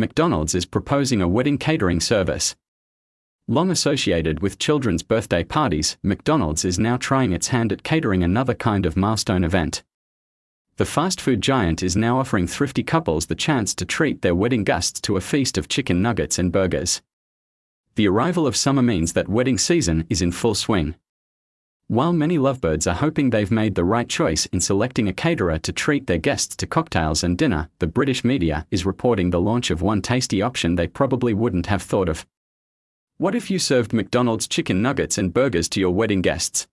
McDonald's is proposing a wedding catering service. Long associated with children's birthday parties, McDonald's is now trying its hand at catering another kind of milestone event. The fast food giant is now offering thrifty couples the chance to treat their wedding guests to a feast of chicken nuggets and burgers. The arrival of summer means that wedding season is in full swing. While many lovebirds are hoping they've made the right choice in selecting a caterer to treat their guests to cocktails and dinner, the British media is reporting the launch of one tasty option they probably wouldn't have thought of. What if you served McDonald's chicken nuggets and burgers to your wedding guests?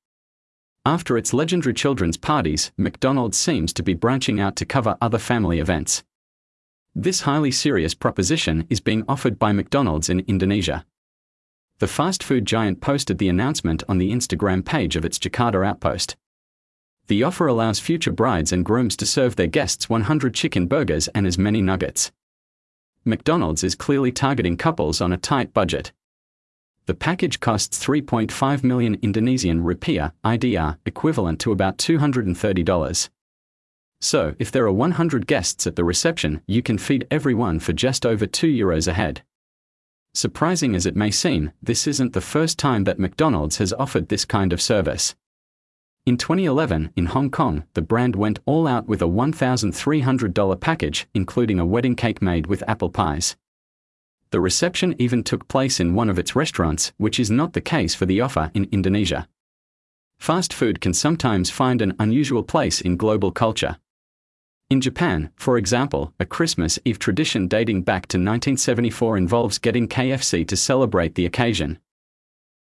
After its legendary children's parties, McDonald's seems to be branching out to cover other family events. This highly serious proposition is being offered by McDonald's in Indonesia. The fast food giant posted the announcement on the Instagram page of its Jakarta outpost. The offer allows future brides and grooms to serve their guests 100 chicken burgers and as many nuggets. McDonald's is clearly targeting couples on a tight budget. The package costs 3.5 million Indonesian rupiah, IDR, equivalent to about $230. So, if there are 100 guests at the reception, you can feed everyone for just over 2 euros a head. Surprising as it may seem, this isn't the first time that McDonald's has offered this kind of service. In 2011, in Hong Kong, the brand went all out with a $1,300 package, including a wedding cake made with apple pies. The reception even took place in one of its restaurants, which is not the case for the offer in Indonesia. Fast food can sometimes find an unusual place in global culture. In Japan, for example, a Christmas Eve tradition dating back to 1974 involves getting KFC to celebrate the occasion.